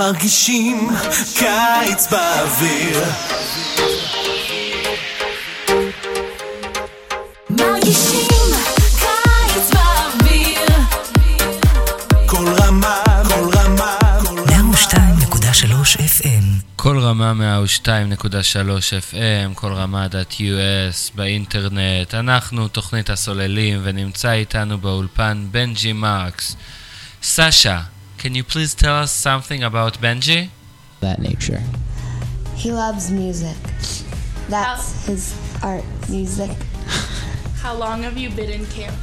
מרגישים קיץ באוויר. מרגישים קיץ באוויר. כל רמה, כל רמה, כל 102.3 FM כל רמה 102.3 FM, כל רמה דת US, באינטרנט, אנחנו תוכנית הסוללים, ונמצא איתנו באולפן בנג'י מרקס. סשה, can you please tell us something about Benji? that nature. He loves music. That's his art, music. How long have you been in camp?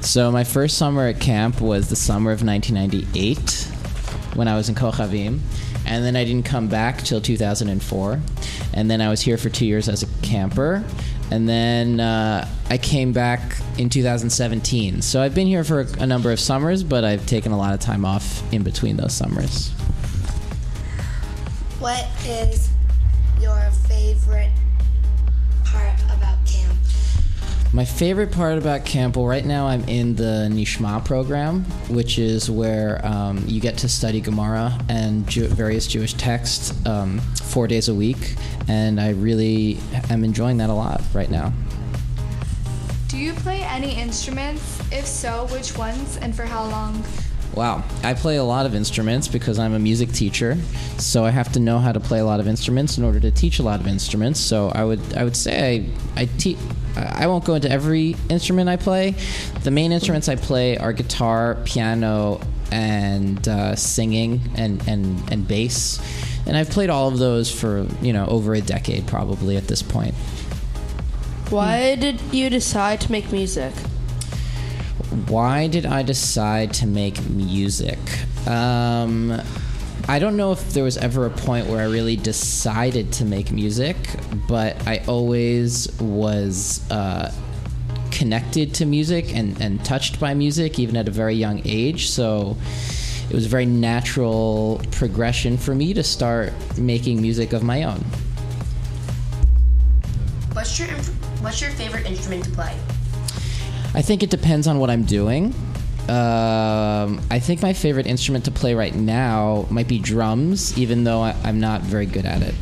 So my first summer at camp was the summer of 1998 when I was in Kochavim, and then I didn't come back till 2004, and then I was here for two years as a camper, and then uh, I came back in 2017. So I've been here for a number of summers, but I've taken a lot of time off in between those summers. What is your favorite part? My favorite part about camp, well, right now I'm in the Nishma program, which is where um, you get to study Gemara and Jew- various Jewish texts um, four days a week, and I really am enjoying that a lot right now. Do you play any instruments? If so, which ones and for how long? Wow, I play a lot of instruments because I'm a music teacher, so I have to know how to play a lot of instruments in order to teach a lot of instruments. So I would I would say I I teach. I won't go into every instrument I play. The main instruments I play are guitar, piano, and uh, singing and, and, and bass. And I've played all of those for you know over a decade probably at this point. Why did you decide to make music? Why did I decide to make music? Um, I don't know if there was ever a point where I really decided to make music, but I always was uh, connected to music and, and touched by music, even at a very young age. So it was a very natural progression for me to start making music of my own. What's your What's your favorite instrument to play? I think it depends on what I'm doing. Um, I think my favorite instrument to play right now might be drums, even though I, I'm not very good at it.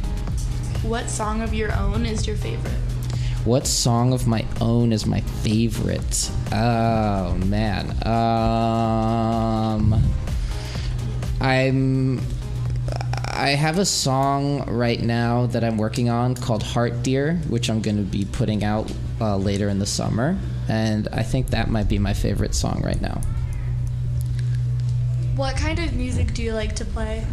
What song of your own is your favorite? What song of my own is my favorite? Oh man, um, I'm. I have a song right now that I'm working on called Heart Dear, which I'm going to be putting out uh, later in the summer, and I think that might be my favorite song right now. What kind of music do you like to play?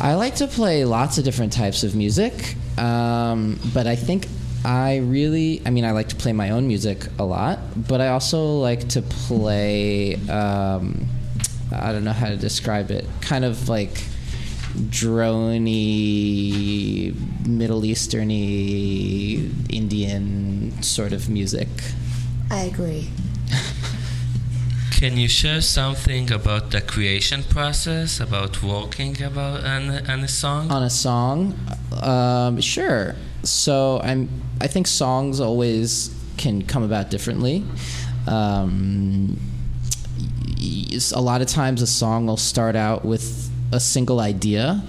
I like to play lots of different types of music, um, but I think I really, I mean, I like to play my own music a lot, but I also like to play, um, I don't know how to describe it, kind of like drony, Middle Easterny, Indian sort of music. I agree. Can you share something about the creation process, about working about on, on a song? on a song um, sure so i'm i think songs always can come about differently um, y- a lot of times a song will start out with a single idea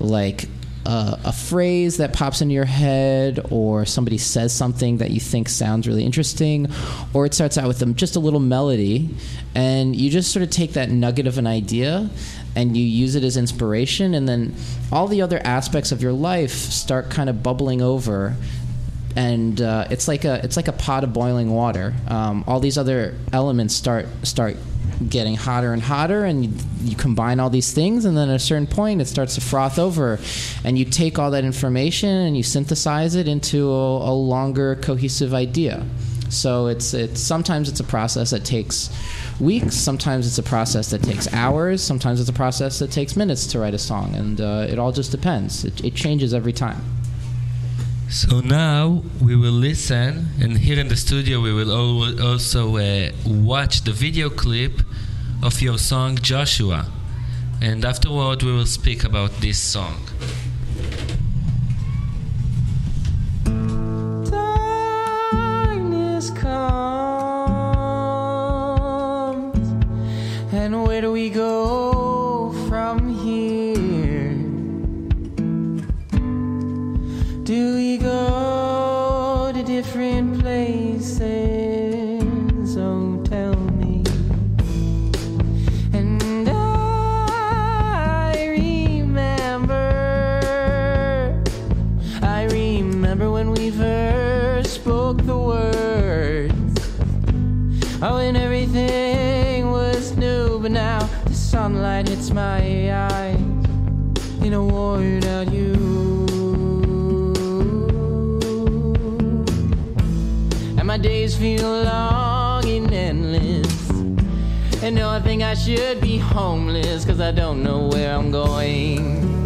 like a phrase that pops into your head or somebody says something that you think sounds really interesting or it starts out with them just a little melody and you just sort of take that nugget of an idea and you use it as inspiration and then all the other aspects of your life start kind of bubbling over and uh, it's like a it's like a pot of boiling water. Um, all these other elements start start getting hotter and hotter, and you, you combine all these things, and then at a certain point, it starts to froth over, and you take all that information and you synthesize it into a, a longer, cohesive idea. So it's it's sometimes it's a process that takes weeks, sometimes it's a process that takes hours, sometimes it's a process that takes minutes to write a song, and uh, it all just depends. It, it changes every time. So now we will listen, and here in the studio we will also uh, watch the video clip of your song Joshua, and afterward we will speak about this song. sunlight hits my eyes in a war without you. And my days feel long and endless. And now I think I should be homeless, cause I don't know where I'm going.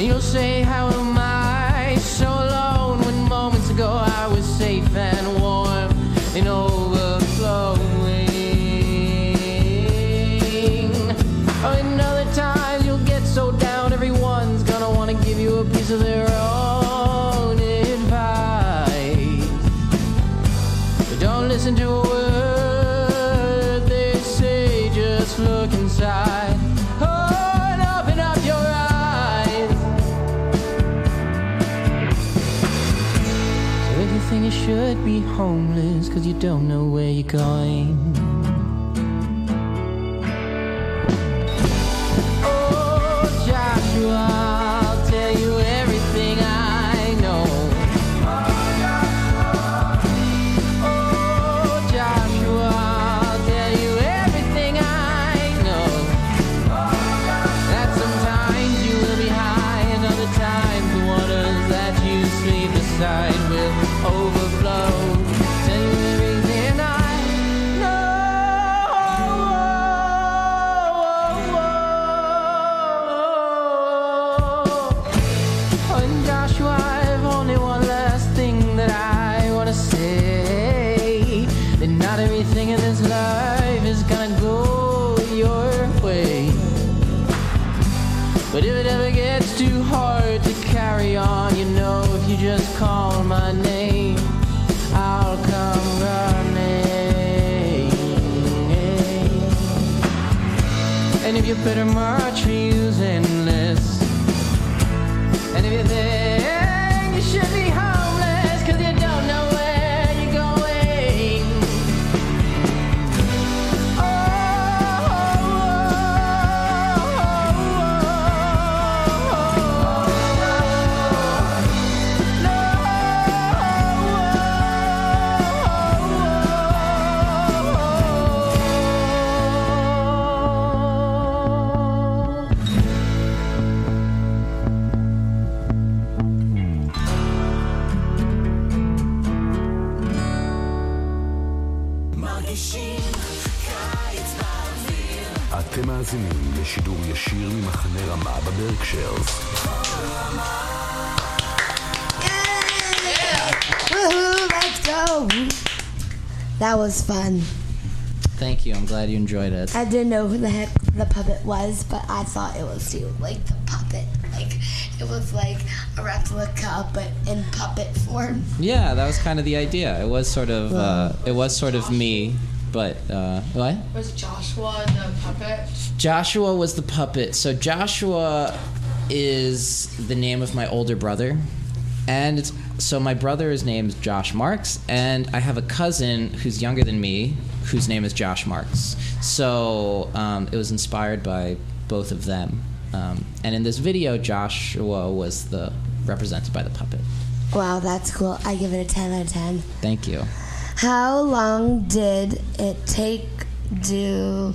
And you'll say, How am I so alone when moments ago I was safe and warm and overflowing? Oh, and other times you'll get so down, everyone's gonna wanna give you a piece of their own advice. But don't listen to a word they say, just look inside. Be homeless, cause you don't know where you're going. Not everything in this life is gonna go your way. But if it ever gets too hard to carry on, you know, if you just call my name, I'll come running. And if your bitter march feels endless, and if you think מאזינים לשידור ישיר ממחנה רמה בברקשיירס. Woohoo, let's go. That was fun. Thank you. I'm glad you enjoyed it. I didn't know who the heck the puppet was, but I thought it was you. Like the puppet. Like it was like a replica, but in puppet form. Yeah, that was kind of the idea. It was sort of uh, it was sort of me, but uh, what? Was Joshua the puppet? Joshua was the puppet. So Joshua is the name of my older brother, and it's, so my brother is named Josh Marks, and I have a cousin who's younger than me, whose name is Josh Marks. So um, it was inspired by both of them. Um, and in this video, Joshua was the represented by the puppet. Wow, that's cool. I give it a 10 out of 10. Thank you. How long did it take to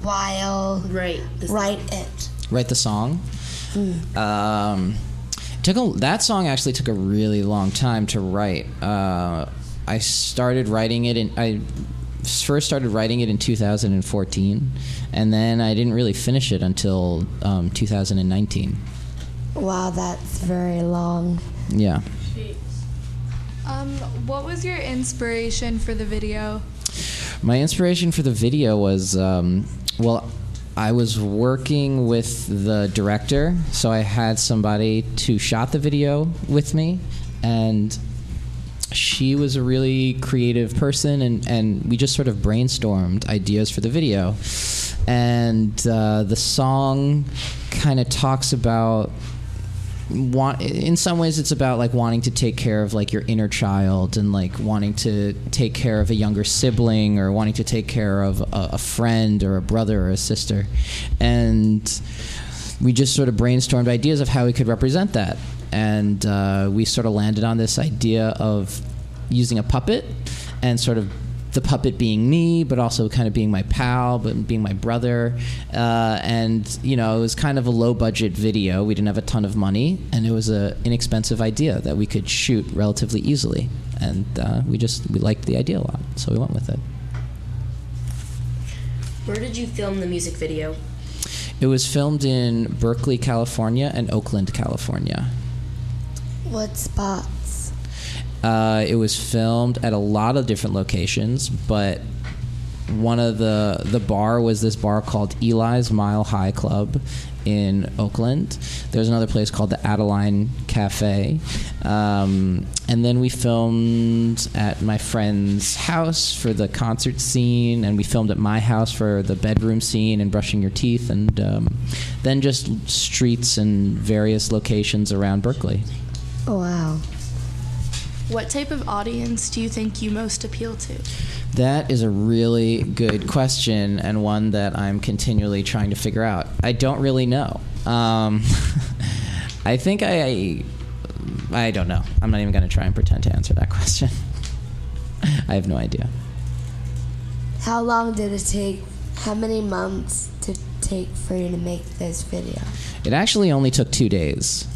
while Right. write it? write the song. Um, took a, that song actually took a really long time to write. Uh, I started writing it in I first started writing it in 2014, and then I didn't really finish it until um, 2019. Wow, that's very long. Yeah. Um, what was your inspiration for the video? My inspiration for the video was, um, well, I was working with the director, so I had somebody to shot the video with me, and she was a really creative person, and, and we just sort of brainstormed ideas for the video. And uh, the song kind of talks about want in some ways it's about like wanting to take care of like your inner child and like wanting to take care of a younger sibling or wanting to take care of a, a friend or a brother or a sister. And we just sort of brainstormed ideas of how we could represent that. And uh, we sort of landed on this idea of using a puppet and sort of the puppet being me, but also kind of being my pal, but being my brother. Uh, and you know, it was kind of a low budget video. We didn't have a ton of money, and it was an inexpensive idea that we could shoot relatively easily. And uh, we just we liked the idea a lot, so we went with it. Where did you film the music video? It was filmed in Berkeley, California, and Oakland, California. What spots? Uh, it was filmed at a lot of different locations, but one of the the bar was this bar called Eli's Mile High Club in Oakland. There's another place called the Adeline Cafe, um, and then we filmed at my friend's house for the concert scene, and we filmed at my house for the bedroom scene and brushing your teeth, and um, then just streets and various locations around Berkeley. Oh, wow. What type of audience do you think you most appeal to? That is a really good question and one that I'm continually trying to figure out. I don't really know. Um, I think I, I, I don't know. I'm not even going to try and pretend to answer that question. I have no idea. How long did it take? How many months to take for you to make this video? It actually only took two days.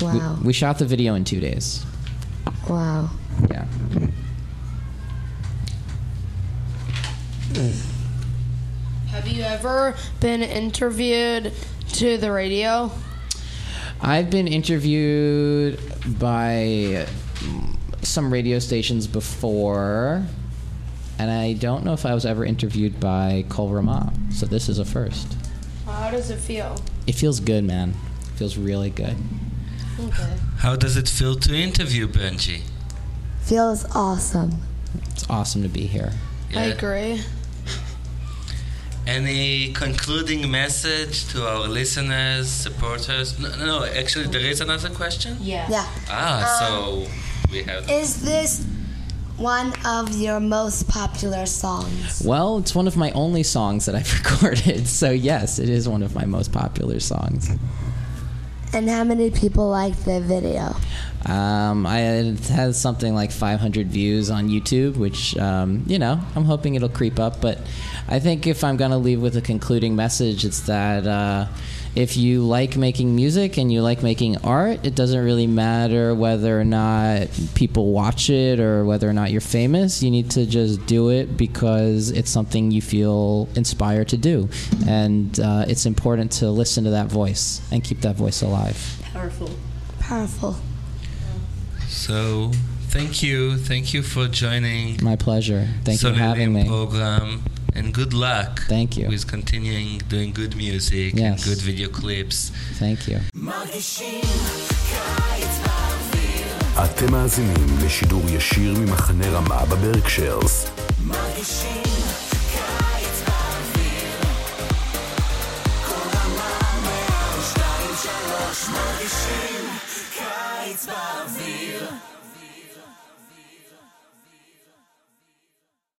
We- Wow. We, shot the video in two days. Wow. Yeah. Have you ever been interviewed to the radio? I've been interviewed by some radio stations before, and I don't know if I was ever interviewed by Kol Ramah. So this is a first. How does it feel? It feels good, man. It feels really good. Okay. How does it feel to interview Benji? Feels awesome. It's awesome to be here. I agree. Any concluding message to our listeners, supporters? No, no, no, actually, there is another question. Yeah. Yeah. Ah, so we have. Is this one of your most popular songs? Well, it's one of my only songs that I've recorded, so yes, it is one of my most popular songs. And how many people like the video? Um, I it has something like 500 views on YouTube, which um, you know I'm hoping it'll creep up. But I think if I'm gonna leave with a concluding message, it's that uh, if you like making music and you like making art, it doesn't really matter whether or not people watch it or whether or not you're famous. You need to just do it because it's something you feel inspired to do, and uh, it's important to listen to that voice and keep that voice alive. Powerful. Powerful. So, thank you. Thank you for joining. My pleasure. Thank you for having me. program And good luck. Thank you. With continuing doing good music Yes. and good video clips. Thank you. מרגישים קיץ באוויר. אתם מאזינים לשידור ישיר ממחנה רמה בברקשיירס. מרגישים